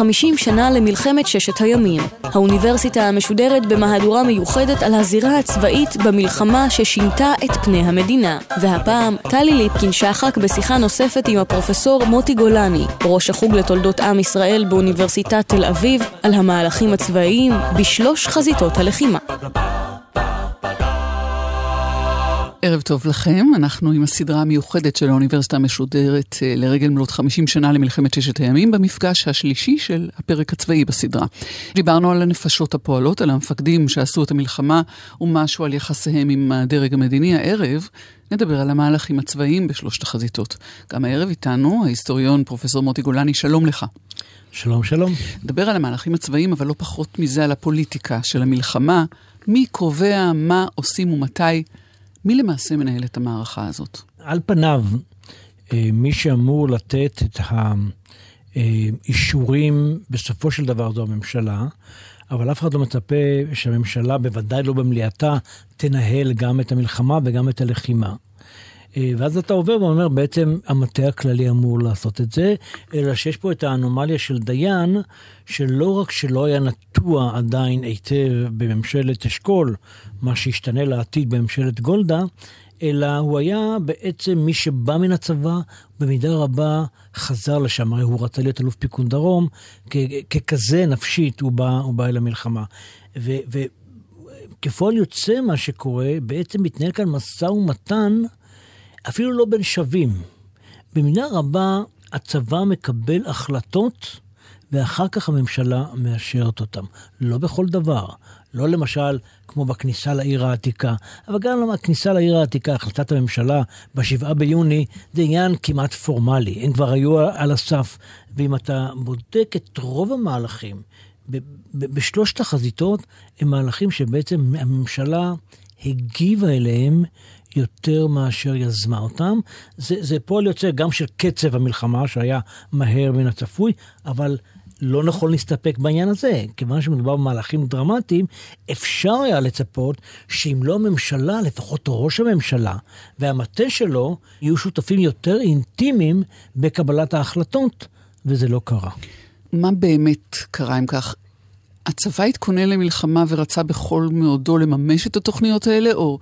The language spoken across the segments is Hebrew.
חמישים שנה למלחמת ששת הימים. האוניברסיטה המשודרת במהדורה מיוחדת על הזירה הצבאית במלחמה ששינתה את פני המדינה. והפעם, טלי ליפקין שחק בשיחה נוספת עם הפרופסור מוטי גולני, ראש החוג לתולדות עם ישראל באוניברסיטת תל אביב, על המהלכים הצבאיים בשלוש חזיתות הלחימה. ערב טוב לכם, אנחנו עם הסדרה המיוחדת של האוניברסיטה המשודרת אה, לרגל מלאת 50 שנה למלחמת ששת הימים, במפגש השלישי של הפרק הצבאי בסדרה. דיברנו על הנפשות הפועלות, על המפקדים שעשו את המלחמה ומשהו על יחסיהם עם הדרג המדיני. הערב נדבר על המהלכים הצבאיים בשלושת החזיתות. גם הערב איתנו ההיסטוריון פרופסור מוטי גולני, שלום לך. שלום, שלום. נדבר על המהלכים הצבאיים, אבל לא פחות מזה על הפוליטיקה של המלחמה. מי קובע מה עושים ומתי מי למעשה מנהל את המערכה הזאת? על פניו, אה, מי שאמור לתת את האישורים בסופו של דבר זו הממשלה, אבל אף אחד לא מצפה שהממשלה, בוודאי לא במליאתה, תנהל גם את המלחמה וגם את הלחימה. אה, ואז אתה עובר ואומר, בעצם המטה הכללי אמור לעשות את זה, אלא שיש פה את האנומליה של דיין, שלא רק שלא היה נטוע עדיין היטב בממשלת אשכול, מה שישתנה לעתיד בממשלת גולדה, אלא הוא היה בעצם מי שבא מן הצבא, במידה רבה חזר לשם. הרי הוא רצה להיות אלוף פיקוד דרום, ככזה נפשית הוא בא, הוא בא אל המלחמה. וכפועל יוצא מה שקורה, בעצם מתנהל כאן משא ומתן אפילו לא בין שווים. במידה רבה הצבא מקבל החלטות ואחר כך הממשלה מאשרת אותן. לא בכל דבר. לא למשל כמו בכניסה לעיר העתיקה, אבל גם הכניסה לעיר העתיקה, החלטת הממשלה ב-7 ביוני, זה עניין כמעט פורמלי. הם כבר היו על הסף. ואם אתה בודק את רוב המהלכים בשלושת החזיתות, הם מהלכים שבעצם הממשלה הגיבה אליהם יותר מאשר יזמה אותם. זה, זה פועל יוצא גם של קצב המלחמה, שהיה מהר מן הצפוי, אבל לא נכון להסתפק בעניין הזה. כיוון שמדובר במהלכים דרמטיים, אפשר היה לצפות שאם לא הממשלה, לפחות ראש הממשלה והמטה שלו, יהיו שותפים יותר אינטימיים בקבלת ההחלטות, וזה לא קרה. מה באמת קרה אם כך? הצבא התכונן למלחמה ורצה בכל מאודו לממש את התוכניות האלה, או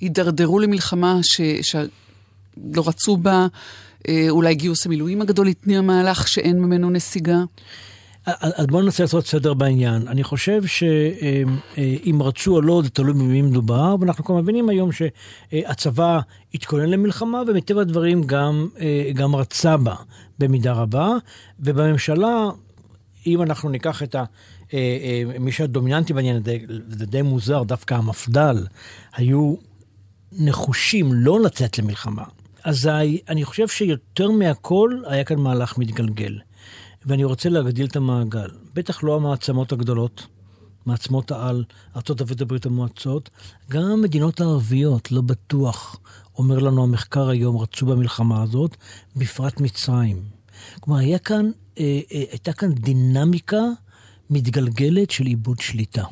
הידרדרו למלחמה ש, שלא רצו בה, אה, אולי גיוס המילואים הגדול התניע מהלך שאין ממנו נסיגה? אז בואו ננסה לעשות סדר בעניין. אני חושב שאם רצו או לא, זה תלוי במי מדובר, ואנחנו כבר מבינים היום שהצבא התכונן למלחמה, ומטבע הדברים גם, אה, גם רצה בה במידה רבה, ובממשלה, אם אנחנו ניקח את ה... אה, מי שהדומיננטי בעניין, זה די מוזר, דווקא המפד"ל, היו נחושים לא לצאת למלחמה. אזי אני חושב שיותר מהכל היה כאן מהלך מתגלגל. ואני רוצה להגדיל את המעגל. בטח לא המעצמות הגדולות, מעצמות העל, ארה"ב וברית המועצות, גם המדינות הערביות, לא בטוח, אומר לנו המחקר היום, רצו במלחמה הזאת, בפרט מצרים. כלומר, היה כאן, אה, אה, הייתה כאן דינמיקה מתגלגלת של איבוד שליטה.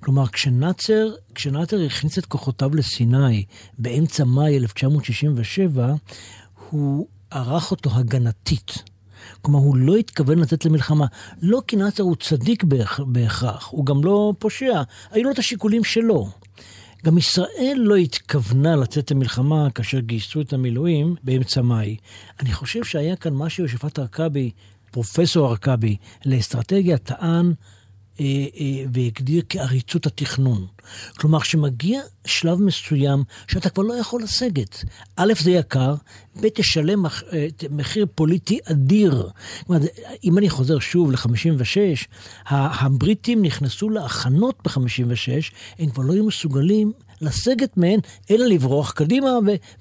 כלומר, כשנאצר, כשנאצר הכניס את כוחותיו לסיני באמצע מאי 1967, הוא ערך אותו הגנתית. כלומר, הוא לא התכוון לצאת למלחמה. לא כי נאצר הוא צדיק בהכרח, הוא גם לא פושע. היו לו את השיקולים שלו. גם ישראל לא התכוונה לצאת למלחמה כאשר גייסו את המילואים באמצע מאי. אני חושב שהיה כאן משהו שפט ארכבי, פרופסור ארכבי, לאסטרטגיה, טען והגדיר כעריצות התכנון. כלומר, כשמגיע שלב מסוים שאתה כבר לא יכול לסגת, א', זה יקר, ב', תשלם אה, מחיר פוליטי אדיר. כלומר, אם אני חוזר שוב ל-56, הבריטים נכנסו להכנות ב-56, הם כבר לא היו מסוגלים לסגת מהן, אלא לברוח קדימה,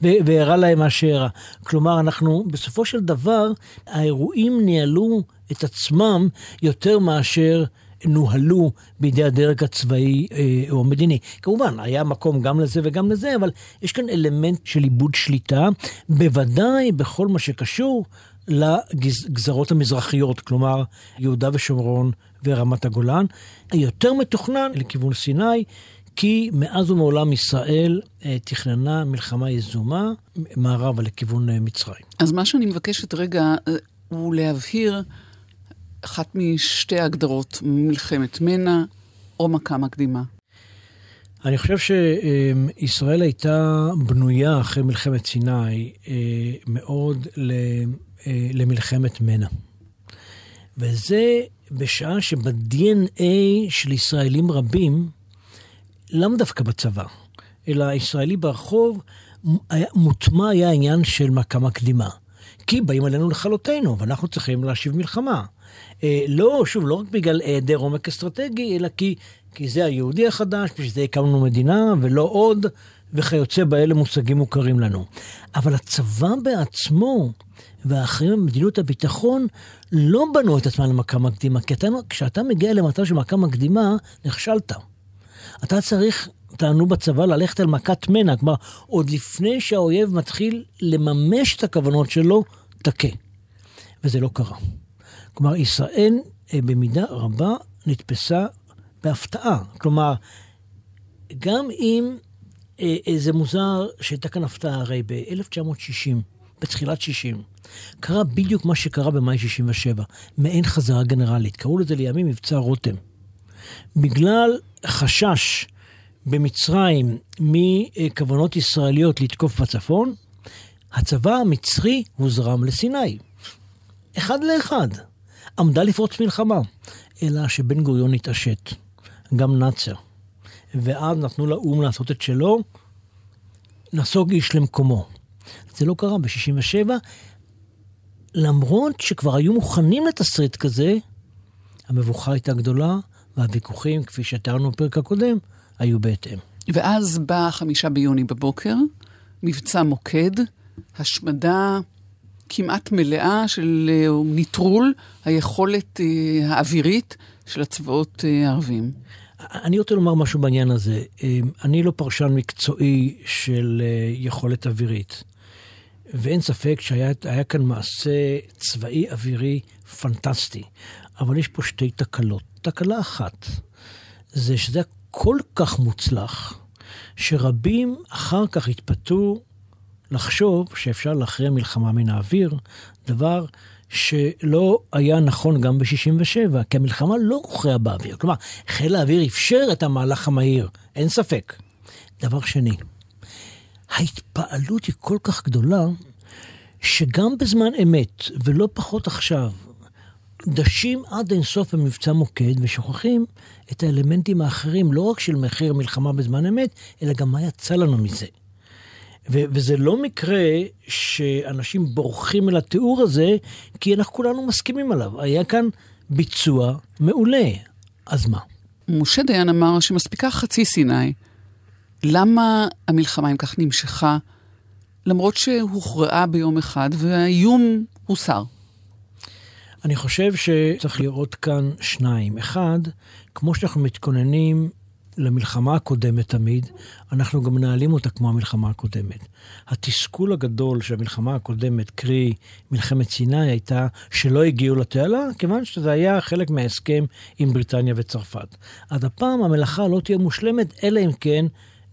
והראה להם מה שאירע. כלומר, אנחנו, בסופו של דבר, האירועים ניהלו את עצמם יותר מאשר נוהלו בידי הדרג הצבאי אה, או המדיני. כמובן, היה מקום גם לזה וגם לזה, אבל יש כאן אלמנט של איבוד שליטה, בוודאי בכל מה שקשור לגזרות המזרחיות, כלומר יהודה ושומרון ורמת הגולן. יותר מתוכנן לכיוון סיני, כי מאז ומעולם ישראל אה, תכננה מלחמה יזומה מערבה לכיוון אה, מצרים. אז מה שאני מבקשת רגע הוא להבהיר אחת משתי הגדרות, מלחמת מנע או מכה מקדימה. אני חושב שישראל הייתה בנויה אחרי מלחמת סיני מאוד למלחמת מנע. וזה בשעה שב-DNA של ישראלים רבים, לאו דווקא בצבא, אלא הישראלי ברחוב, היה, מוטמע היה העניין של מכה מקדימה. כי באים עלינו לכלותנו, ואנחנו צריכים להשיב מלחמה. אה, לא, שוב, לא רק בגלל היעדר עומק אסטרטגי, אלא כי, כי זה היהודי החדש, בשביל זה הקמנו מדינה, ולא עוד, וכיוצא באלה מושגים מוכרים לנו. אבל הצבא בעצמו, והאחרים במדיניות הביטחון, לא בנו את עצמם למכה מקדימה. כי אתה, כשאתה מגיע למצב של מכה מקדימה, נכשלת. אתה צריך, טענו בצבא, ללכת על מכת מנע. כלומר, עוד לפני שהאויב מתחיל לממש את הכוונות שלו, תכה. וזה לא קרה. כלומר, ישראל אה, במידה רבה נתפסה בהפתעה. כלומר, גם אם אה, אה, זה מוזר שהייתה כאן הפתעה, הרי ב-1960, בתחילת 60, קרה בדיוק מה שקרה במאי 67, מעין חזרה גנרלית. קראו לזה לימים מבצע רותם. בגלל חשש במצרים מכוונות ישראליות לתקוף בצפון, הצבא המצרי הוזרם לסיני. אחד לאחד. עמדה לפרוץ מלחמה. אלא שבן גוריון התעשת, גם נאצר. ואז נתנו לאו"ם לעשות את שלו, נסוג איש למקומו. זה לא קרה ב-67, למרות שכבר היו מוכנים לתסריט כזה, המבוכה הייתה גדולה, והוויכוחים, כפי שתיארנו בפרק הקודם, היו בהתאם. ואז בא חמישה ביוני בבוקר, מבצע מוקד, השמדה כמעט מלאה של אה, נטרול היכולת אה, האווירית של הצבאות אה, הערבים. אני רוצה לומר משהו בעניין הזה. אני לא פרשן מקצועי של יכולת אווירית. ואין ספק שהיה כאן מעשה צבאי אווירי פנטסטי. אבל יש פה שתי תקלות. תקלה אחת, זה שזה כל כך מוצלח, שרבים אחר כך התפתו לחשוב שאפשר להכריע מלחמה מן האוויר, דבר שלא היה נכון גם ב-67, כי המלחמה לא הוכרעה באוויר. כלומר, חיל האוויר אפשר את המהלך המהיר, אין ספק. דבר שני, ההתפעלות היא כל כך גדולה, שגם בזמן אמת, ולא פחות עכשיו, דשים עד אינסוף במבצע מוקד ושוכחים את האלמנטים האחרים, לא רק של מחיר מלחמה בזמן אמת, אלא גם מה יצא לנו מזה. ו- וזה לא מקרה שאנשים בורחים אל התיאור הזה, כי אנחנו כולנו מסכימים עליו. היה כאן ביצוע מעולה. אז מה? משה דיין אמר שמספיקה חצי סיני. למה המלחמה אם כך נמשכה, למרות שהוכרעה ביום אחד והאיום הוסר? אני חושב שצריך לראות כאן שניים. אחד, כמו שאנחנו מתכוננים למלחמה הקודמת תמיד, אנחנו גם מנהלים אותה כמו המלחמה הקודמת. התסכול הגדול של המלחמה הקודמת, קרי מלחמת סיני, הייתה שלא הגיעו לתעלה, כיוון שזה היה חלק מההסכם עם בריטניה וצרפת. עד הפעם המלאכה לא תהיה מושלמת, אלא אם כן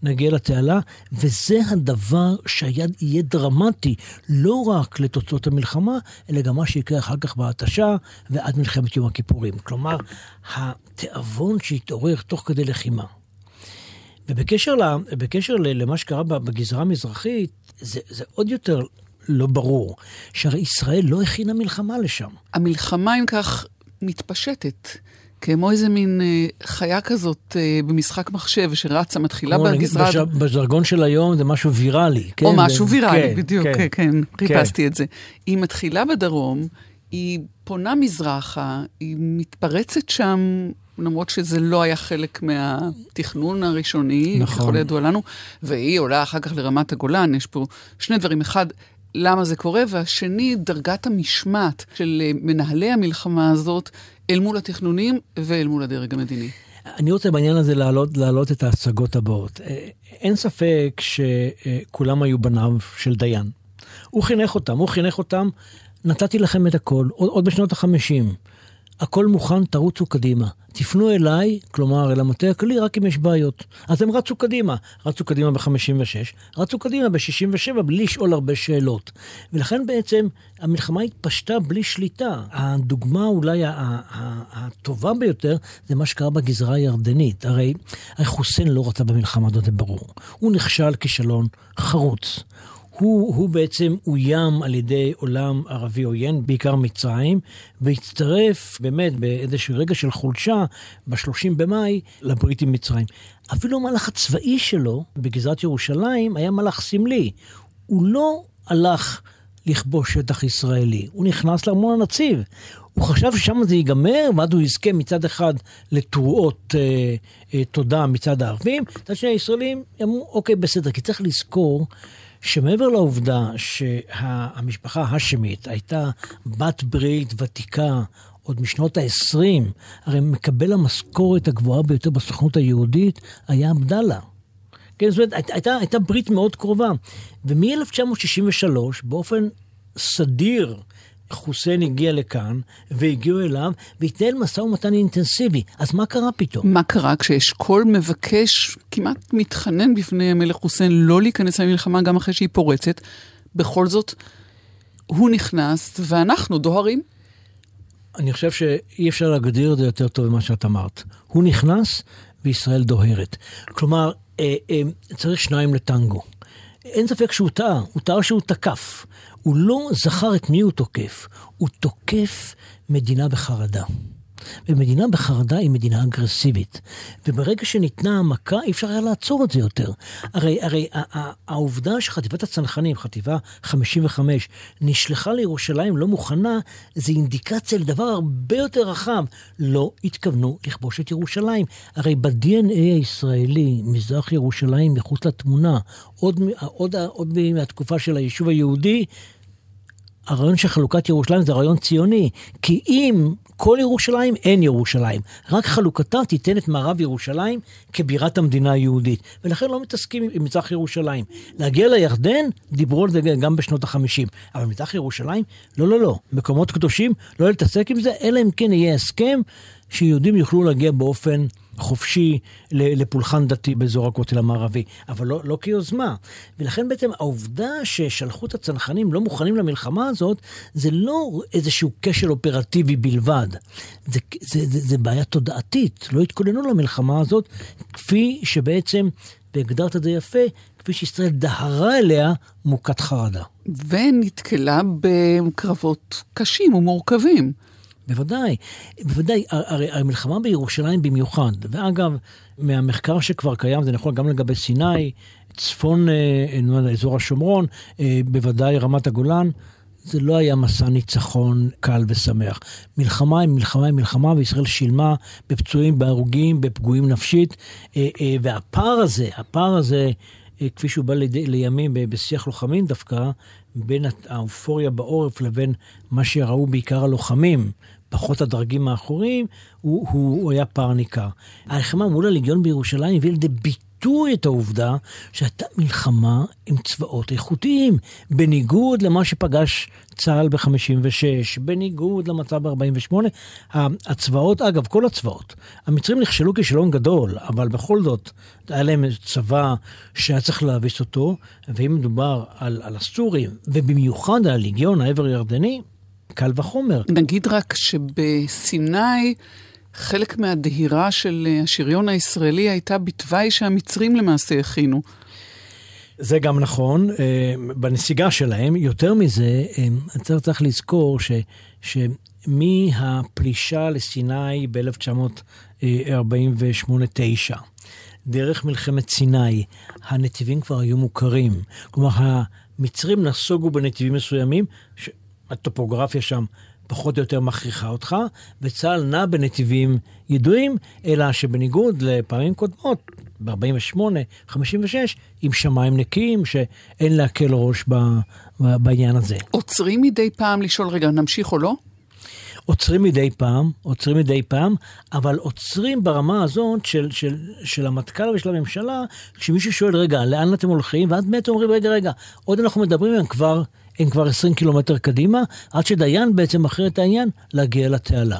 נגיע לתעלה, וזה הדבר שיהיה דרמטי, לא רק לתוצאות המלחמה, אלא גם מה שיקרה אחר כך בהתשה ועד מלחמת יום הכיפורים. כלומר, התיאבון שהתעורר תוך כדי לחימה. ובקשר ל, בקשר למה שקרה בגזרה המזרחית, זה, זה עוד יותר לא ברור, שהרי ישראל לא הכינה מלחמה לשם. המלחמה, אם כך, מתפשטת. כמו איזה מין אה, חיה כזאת אה, במשחק מחשב שרצה, מתחילה בגזרה... בז'ר, בז'רגון של היום זה משהו ויראלי. כן? או משהו זה, ויראלי, כן, בדיוק, כן, כן, כן, חיפשתי כן. את זה. היא מתחילה בדרום, היא פונה מזרחה, היא מתפרצת שם, למרות שזה לא היה חלק מהתכנון הראשוני, נכון. ככל ידוע לנו, והיא עולה אחר כך לרמת הגולן, יש פה שני דברים. אחד, למה זה קורה, והשני, דרגת המשמעת של אה, מנהלי המלחמה הזאת אל מול התכנונים ואל מול הדרג המדיני. אני רוצה בעניין הזה להעלות, להעלות את ההשגות הבאות. אה, אין ספק שכולם היו בניו של דיין. הוא חינך אותם, הוא חינך אותם, נתתי לכם את הכל, עוד, עוד בשנות החמישים. הכל מוכן, תרוצו קדימה. תפנו אליי, כלומר אל המטה הכללי, רק אם יש בעיות. אז הם רצו קדימה. רצו קדימה ב-56, רצו קדימה ב-67 בלי לשאול הרבה שאלות. ולכן בעצם המלחמה התפשטה בלי שליטה. הדוגמה אולי הטובה ביותר זה מה שקרה בגזרה הירדנית. הרי חוסיין לא רצה במלחמה הזאת, זה ברור. הוא נכשל כישלון חרוץ. הוא, הוא בעצם אוים על ידי עולם ערבי עוין, בעיקר מצרים, והצטרף באמת באיזשהו רגע של חולשה, ב-30 במאי, לברית עם מצרים. אפילו המהלך הצבאי שלו בגזרת ירושלים היה מהלך סמלי. הוא לא הלך לכבוש שטח ישראלי, הוא נכנס לארמון הנציב. הוא חשב ששם זה ייגמר, ואז הוא יזכה מצד אחד לתרועות אה, אה, תודה מצד הערבים, מצד שני הישראלים אמרו, אוקיי, בסדר, כי צריך לזכור שמעבר לעובדה שהמשפחה האשמית הייתה בת ברית ותיקה עוד משנות ה-20, הרי מקבל המשכורת הגבוהה ביותר בסוכנות היהודית היה עבדאללה. כן, זאת אומרת, הייתה, הייתה ברית מאוד קרובה. ומ-1963, באופן סדיר, חוסיין הגיע לכאן, והגיעו אליו, והתנהל משא ומתן אינטנסיבי. אז מה קרה פתאום? מה קרה כשאשכול מבקש, כמעט מתחנן בפני המלך חוסיין לא להיכנס למלחמה גם אחרי שהיא פורצת? בכל זאת, הוא נכנס, ואנחנו דוהרים. אני חושב שאי אפשר להגדיר את זה יותר טוב ממה שאת אמרת. הוא נכנס, וישראל דוהרת. כלומר, אה, אה, צריך שניים לטנגו. אין ספק שהוא טעה, הוא טעה שהוא תקף. הוא לא זכר את מי הוא תוקף, הוא תוקף מדינה בחרדה. ומדינה בחרדה היא מדינה אגרסיבית. וברגע שניתנה המכה, אי אפשר היה לעצור את זה יותר. הרי, הרי העובדה שחטיבת הצנחנים, חטיבה 55, נשלחה לירושלים לא מוכנה, זה אינדיקציה לדבר הרבה יותר רחב. לא התכוונו לכבוש את ירושלים. הרי ב-DNA הישראלי, מזרח ירושלים מחוץ לתמונה, עוד, עוד, עוד מהתקופה של היישוב היהודי, הרעיון של חלוקת ירושלים זה רעיון ציוני, כי אם כל ירושלים, אין ירושלים. רק חלוקתה תיתן את מערב ירושלים כבירת המדינה היהודית. ולכן לא מתעסקים עם מזרח ירושלים. להגיע לירדן, דיברו על זה גם בשנות החמישים. אבל מזרח ירושלים, לא, לא, לא. מקומות קדושים, לא להתעסק עם זה, אלא אם כן יהיה הסכם שיהודים יוכלו להגיע באופן חופשי לפולחן דתי באזור הכותל המערבי, אבל לא, לא כיוזמה. ולכן בעצם העובדה ששלחו את הצנחנים לא מוכנים למלחמה הזאת, זה לא איזשהו כשל אופרטיבי בלבד. זה, זה, זה, זה בעיה תודעתית, לא התכוננו למלחמה הזאת, כפי שבעצם, והגדרת את זה יפה, כפי שישראל דהרה אליה מוכת חרדה. ונתקלה בקרבות קשים ומורכבים. בוודאי, בוודאי, הרי המלחמה בירושלים במיוחד, ואגב, מהמחקר שכבר קיים, זה נכון גם לגבי סיני, צפון אה, אזור השומרון, אה, בוודאי רמת הגולן, זה לא היה מסע ניצחון קל ושמח. מלחמה היא מלחמה היא מלחמה, וישראל שילמה בפצועים, בהרוגים, בפגועים נפשית, אה, והפער הזה, הפער הזה, כפי שהוא בא לימים בשיח לוחמים דווקא, בין האופוריה בעורף לבין מה שראו בעיקר הלוחמים, פחות הדרגים האחוריים, הוא, הוא, הוא היה פער ניכר. הלחימה מול הליגיון בירושלים הביא לידי ביטוי את העובדה שהייתה מלחמה עם צבאות איכותיים, בניגוד למה שפגש צה"ל ב-56, בניגוד למצב ב-48. הצבאות, אגב, כל הצבאות, המצרים נכשלו כישלון גדול, אבל בכל זאת, היה להם צבא שהיה צריך להביס אותו, ואם מדובר על, על הסורים, ובמיוחד על הליגיון העבר ירדני, קל וחומר. נגיד רק שבסיני חלק מהדהירה של השריון הישראלי הייתה בתוואי שהמצרים למעשה הכינו. זה גם נכון, אה, בנסיגה שלהם. יותר מזה, אה, צריך לזכור ש, שמהפלישה לסיני ב-1948-9, דרך מלחמת סיני, הנתיבים כבר היו מוכרים. כלומר, המצרים נסוגו בנתיבים מסוימים, הטופוגרפיה שם פחות או יותר מכריחה אותך, וצה"ל נע בנתיבים ידועים, אלא שבניגוד לפעמים קודמות, ב-48, 56, עם שמיים נקיים, שאין להקל ראש ב, ב, בעניין הזה. עוצרים מדי פעם לשאול, רגע, נמשיך או לא? עוצרים מדי פעם, עוצרים מדי פעם, אבל עוצרים ברמה הזאת של, של, של המטכ"ל ושל הממשלה, כשמישהו שואל, רגע, לאן אתם הולכים? ואז באמת אומרים, רגע, רגע, עוד אנחנו מדברים, הם כבר, הם כבר 20 קילומטר קדימה, עד שדיין בעצם מכריע את העניין, להגיע לתעלה.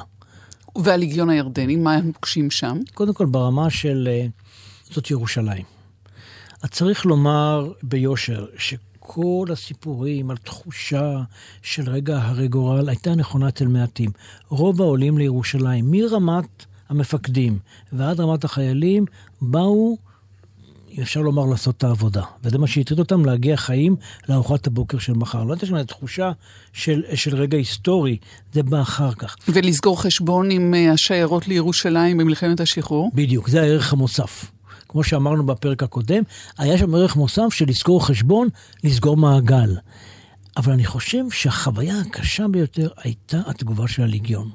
והליגיון הירדני, מה הם פוגשים שם? קודם כל, ברמה של... אה, זאת ירושלים. אז צריך לומר ביושר, ש... כל הסיפורים על תחושה של רגע הרי גורל הייתה נכונה אצל מעטים. רוב העולים לירושלים, מרמת המפקדים ועד רמת החיילים, באו, אפשר לומר, לעשות את העבודה. וזה מה שהטריד אותם, להגיע חיים לארוחת הבוקר של מחר. לא הייתה שם תחושה של, של רגע היסטורי, זה בא אחר כך. ולסגור חשבון עם אה, השיירות לירושלים במלחמת השחרור? בדיוק, זה הערך המוסף. כמו שאמרנו בפרק הקודם, היה שם ערך מוסף של לסגור חשבון, לסגור מעגל. אבל אני חושב שהחוויה הקשה ביותר הייתה התגובה של הליגיון,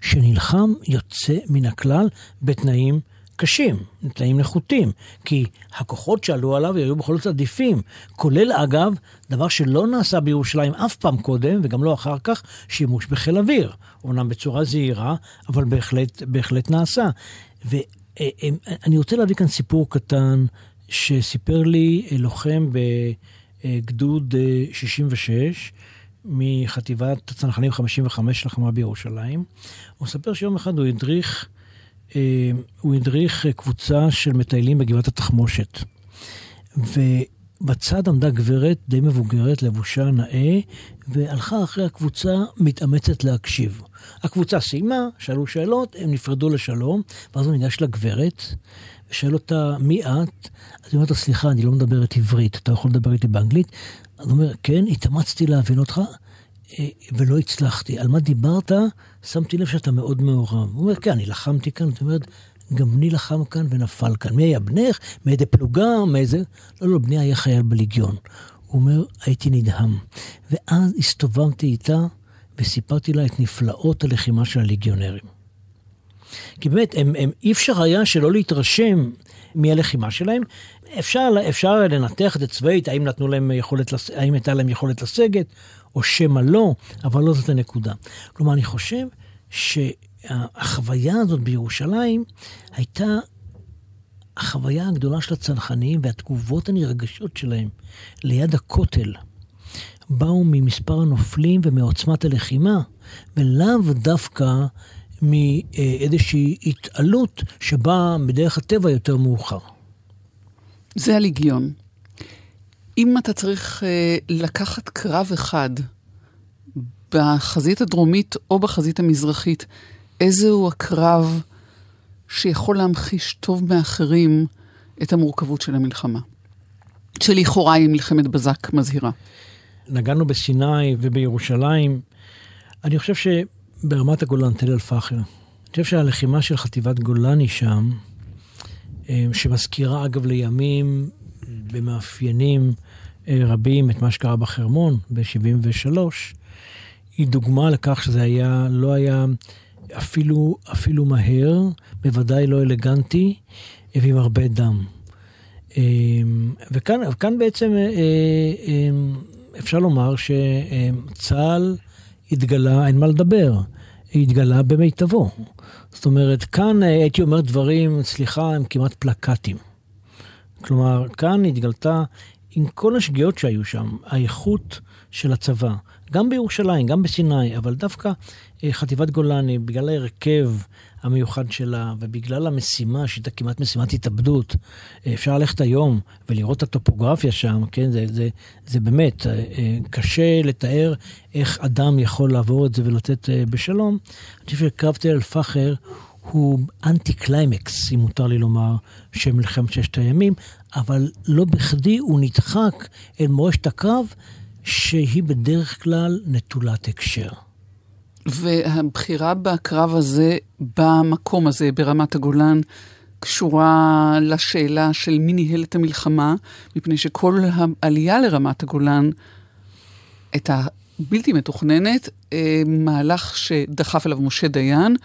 שנלחם יוצא מן הכלל בתנאים קשים, תנאים נחותים, כי הכוחות שעלו עליו היו בכל זאת עדיפים, כולל אגב, דבר שלא נעשה בירושלים אף פעם קודם, וגם לא אחר כך, שימוש בחיל אוויר. אומנם בצורה זהירה, אבל בהחלט, בהחלט נעשה. ו... אה, אה, רוצה להביא כאן סיפור קטן שסיפר לי אה, לוחם בגדוד 66 מחטיבת הצנחנים 55 של החמרה בירושלים. הוא מספר שיום אחד הוא הדריך, הוא הדריך קבוצה של מטיילים בגבעת התחמושת. ובצד עמדה גברת די מבוגרת, לבושה נאה, והלכה אחרי הקבוצה מתאמצת להקשיב. הקבוצה סיימה, שאלו שאלות, הם נפרדו לשלום, ואז הוא ניגש לגברת, ושואל אותה, מי את? אז היא אומרת לו, סליחה, אני לא מדברת עברית, אתה יכול לדבר איתי באנגלית? אז הוא אומר, כן, התאמצתי להבין אותך, אה, ולא הצלחתי. על מה דיברת? שמתי לב שאתה מאוד מעורב. הוא אומר, כן, אני לחמתי כאן. זאת אומרת, גם בני לחם כאן ונפל כאן. מי היה בנך? מאיזה פלוגה? מאיזה... לא, לא, בני היה חייל בליגיון. הוא אומר, הייתי נדהם. ואז הסתובבתי איתה וסיפרתי לה את נפלאות הלחימה של הליגיונרים. כי באמת, הם, הם, אי אפשר היה שלא להתרשם מהלחימה שלהם. אפשר, אפשר לנתח את זה צבאית, האם נתנו להם יכולת, האם הייתה להם יכולת לסגת, או שמא לא, אבל לא זאת הנקודה. כלומר, אני חושב שהחוויה הזאת בירושלים הייתה החוויה הגדולה של הצנחנים והתגובות הנרגשות שלהם ליד הכותל. באו ממספר הנופלים ומעוצמת הלחימה, ולאו דווקא מאיזושהי התעלות שבאה בדרך הטבע יותר מאוחר. זה הליגיון. אם אתה צריך אה, לקחת קרב אחד בחזית הדרומית או בחזית המזרחית, איזהו הקרב שיכול להמחיש טוב מאחרים את המורכבות של המלחמה? שלכאורה היא מלחמת בזק מזהירה. נגענו בסיני ובירושלים. אני חושב שברמת הגולן, תל אל-פחר, אני חושב שהלחימה של חטיבת גולני שם, אה, שמזכירה אגב לימים במאפיינים אה, רבים את מה שקרה בחרמון ב-73, היא דוגמה לכך שזה היה, לא היה אפילו, אפילו מהר, בוודאי לא אלגנטי ועם הרבה דם. אה, וכאן, וכאן בעצם אפשר לומר שצה"ל התגלה, אין מה לדבר, התגלה במיטבו. זאת אומרת, כאן הייתי אומר דברים, סליחה, הם כמעט פלקטים. כלומר, כאן התגלתה, עם כל השגיאות שהיו שם, האיכות של הצבא, גם בירושלים, גם בסיני, אבל דווקא אה, חטיבת גולני, בגלל ההרכב המיוחד שלה, ובגלל המשימה, שהייתה כמעט משימת התאבדות, אה, אפשר ללכת היום ולראות את הטופוגרפיה שם, כן, זה, זה, זה באמת אה, קשה לתאר איך אדם יכול לעבור את זה ולתת בשלום. אני חושב שקרב תל אל-פחר הוא אנטי קליימקס, אם מותר לי לומר, של מלחמת ששת הימים, אבל לא בכדי הוא נדחק אל מורשת הקרב. שהיא בדרך כלל נטולת הקשר. והבחירה בקרב הזה, במקום הזה, ברמת הגולן, קשורה לשאלה של מי ניהל את המלחמה, מפני שכל העלייה לרמת הגולן הייתה בלתי מתוכננת, אה, מהלך שדחף אליו משה דיין,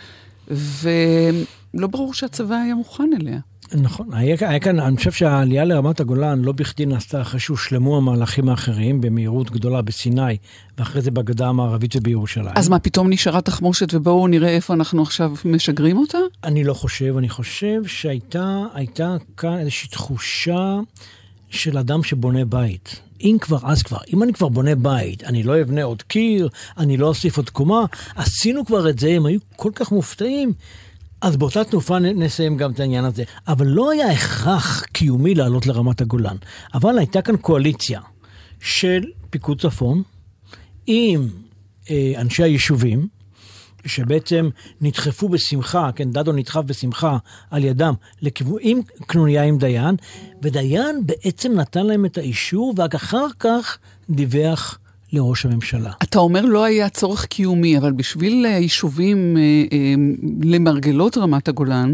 ולא ברור שהצבא היה מוכן אליה. נכון, היה, היה כאן, אני חושב שהעלייה לרמת הגולן לא בכדי נעשתה אחרי שהושלמו המהלכים האחרים במהירות גדולה בסיני, ואחרי זה בגדה המערבית ובירושלים. אז מה, פתאום נשארה תחמושת ובואו נראה איפה אנחנו עכשיו משגרים אותה? אני לא חושב, אני חושב שהייתה כאן איזושהי תחושה של אדם שבונה בית. אם כבר, אז כבר. אם אני כבר בונה בית, אני לא אבנה עוד קיר, אני לא אוסיף עוד קומה, עשינו כבר את זה, הם היו כל כך מופתעים. אז באותה תנופה נסיים גם את העניין הזה. אבל לא היה הכרח קיומי לעלות לרמת הגולן. אבל הייתה כאן קואליציה של פיקוד צפון עם אה, אנשי היישובים, שבעצם נדחפו בשמחה, כן, דדו נדחף בשמחה על ידם לכיוון, עם קנוניה עם דיין, ודיין בעצם נתן להם את האישור, ורק אחר כך דיווח לראש הממשלה. אתה אומר לא היה צורך קיומי, אבל בשביל אה, יישובים אה, אה, למרגלות רמת הגולן,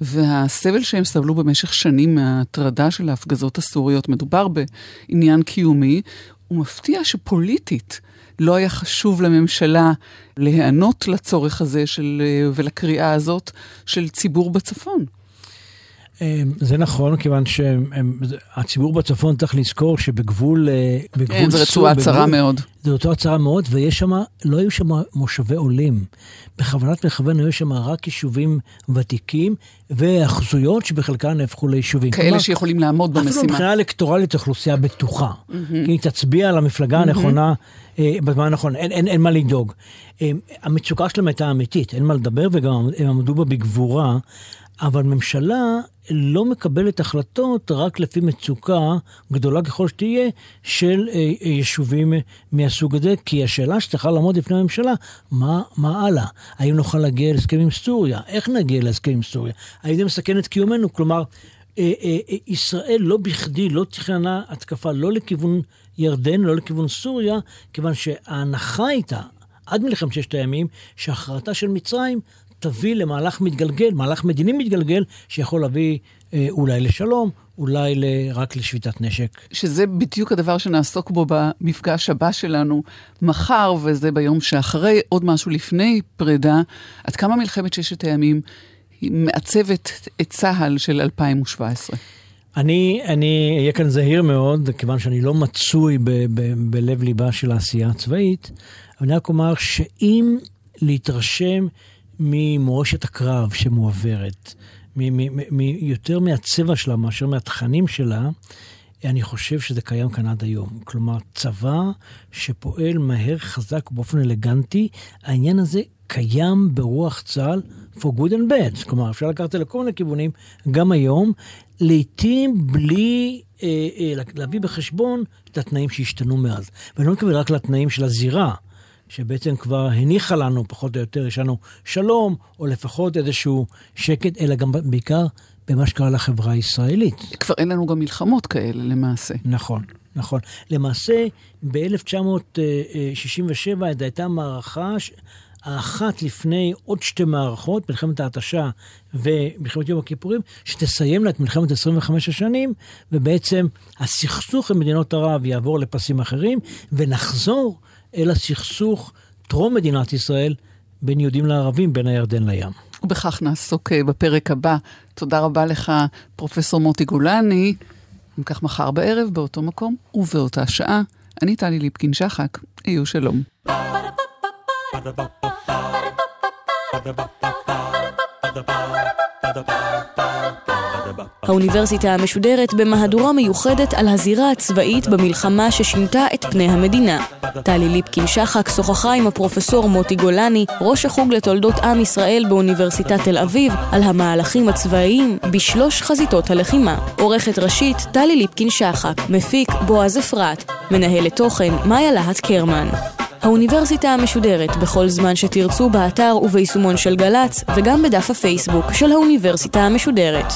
והסבל שהם סבלו במשך שנים מההטרדה של ההפגזות הסוריות, מדובר בעניין קיומי, הוא מפתיע שפוליטית לא היה חשוב לממשלה להיענות לצורך הזה של, ולקריאה הזאת של ציבור בצפון. אמ, זה נכון, כיוון שהציבור בצפון צריך לזכור שבגבול אה, כן, זו רצועה צרה מאוד. זו רצועה צרה מאוד, ויש שם, לא היו שם מושבי עולים. בכוונת מכוון היו שם רק יישובים ותיקים, והאחזויות שבחלקן נהפכו ליישובים. כאלה כלומר, שיכולים לעמוד במשימה. אפילו מבחינה אלקטורלית אוכלוסייה בטוחה. Mm-hmm. כי היא תצביע על המפלגה mm-hmm. הנכונה אה, בזמן הנכון, אין, אין, אין מה לדאוג. אה, המצוקה שלהם הייתה אמיתית, אין מה לדבר, וגם הם עמדו בה בגבורה. אבל ממשלה לא מקבלת החלטות רק לפי מצוקה גדולה ככל שתהיה של אה, אה, יישובים מהסוג הזה, כי השאלה שצריכה לעמוד לפני הממשלה, מה, מה הלאה? האם נוכל להגיע להסכם עם סוריה? איך נגיע להסכם עם סוריה? האם זה מסכן את קיומנו? כלומר, אה, ישראל לא בכדי לא תכננה התקפה לא לכיוון ירדן, לא לכיוון סוריה, כיוון שההנחה הייתה, עד מלחמת ששת הימים, שהכרעתה של מצרים תביא למהלך מתגלגל, מהלך מדיני מתגלגל, שיכול להביא אה, אולי לשלום, אולי ל, רק לשביתת נשק. שזה בדיוק הדבר שנעסוק בו במפגש הבא שלנו מחר, וזה ביום שאחרי, עוד משהו לפני פרידה, עד כמה מלחמת ששת הימים מעצבת את צה"ל של 2017. אני, אני אהיה כאן זהיר מאוד, כיוון שאני לא מצוי ב, ב, בלב ליבה של העשייה הצבאית, אבל אני רק אומר שאם להתרשם ממורשת הקרב שמועברת, יותר מהצבע שלה מאשר מהתכנים שלה, אני חושב שזה קיים כאן עד היום. כלומר, צבא שפועל מהר, חזק, באופן אלגנטי, העניין הזה קיים ברוח צה"ל for good and bad. כלומר, אפשר לקחת את זה לכל מיני כיוונים, גם היום, לעתים בלי אה, אה, להביא בחשבון את התנאים שהשתנו מאז. ואני לא מתכוון רק לתנאים של הזירה. שבעצם כבר הניחה לנו, פחות או יותר, יש לנו שלום, או לפחות איזשהו שקט, אלא גם בעיקר במה שקרה לחברה הישראלית. כבר אין לנו גם מלחמות כאלה, למעשה. נכון, נכון. למעשה, ב-1967 הייתה מערכה... האחת לפני עוד שתי מערכות, מלחמת ההתשה ומלחמת יום הכיפורים, שתסיימנה את מלחמת 25 השנים, ובעצם הסכסוך עם מדינות ערב יעבור לפסים אחרים, ונחזור אל הסכסוך טרום מדינת ישראל בין יהודים לערבים, בין הירדן לים. ובכך נעסוק אה, בפרק הבא. תודה רבה לך, פרופסור מוטי גולני. אם כך מחר בערב, באותו מקום ובאותה שעה, אני טלי ליפקין-שחק. היו שלום. Ba-da-ba-ba-ba האוניברסיטה המשודרת במהדורה מיוחדת על הזירה הצבאית במלחמה ששינתה את פני המדינה. טלי ליפקין-שחק שוחחה עם הפרופסור מוטי גולני, ראש החוג לתולדות עם ישראל באוניברסיטת תל אביב, על המהלכים הצבאיים בשלוש חזיתות הלחימה. עורכת ראשית, טלי ליפקין-שחק, מפיק, בועז אפרת, מנהלת תוכן, מאיה להט קרמן. האוניברסיטה המשודרת בכל זמן שתרצו באתר וביישומון של גל"צ וגם בדף הפייסבוק של האוניברסיטה המשודרת.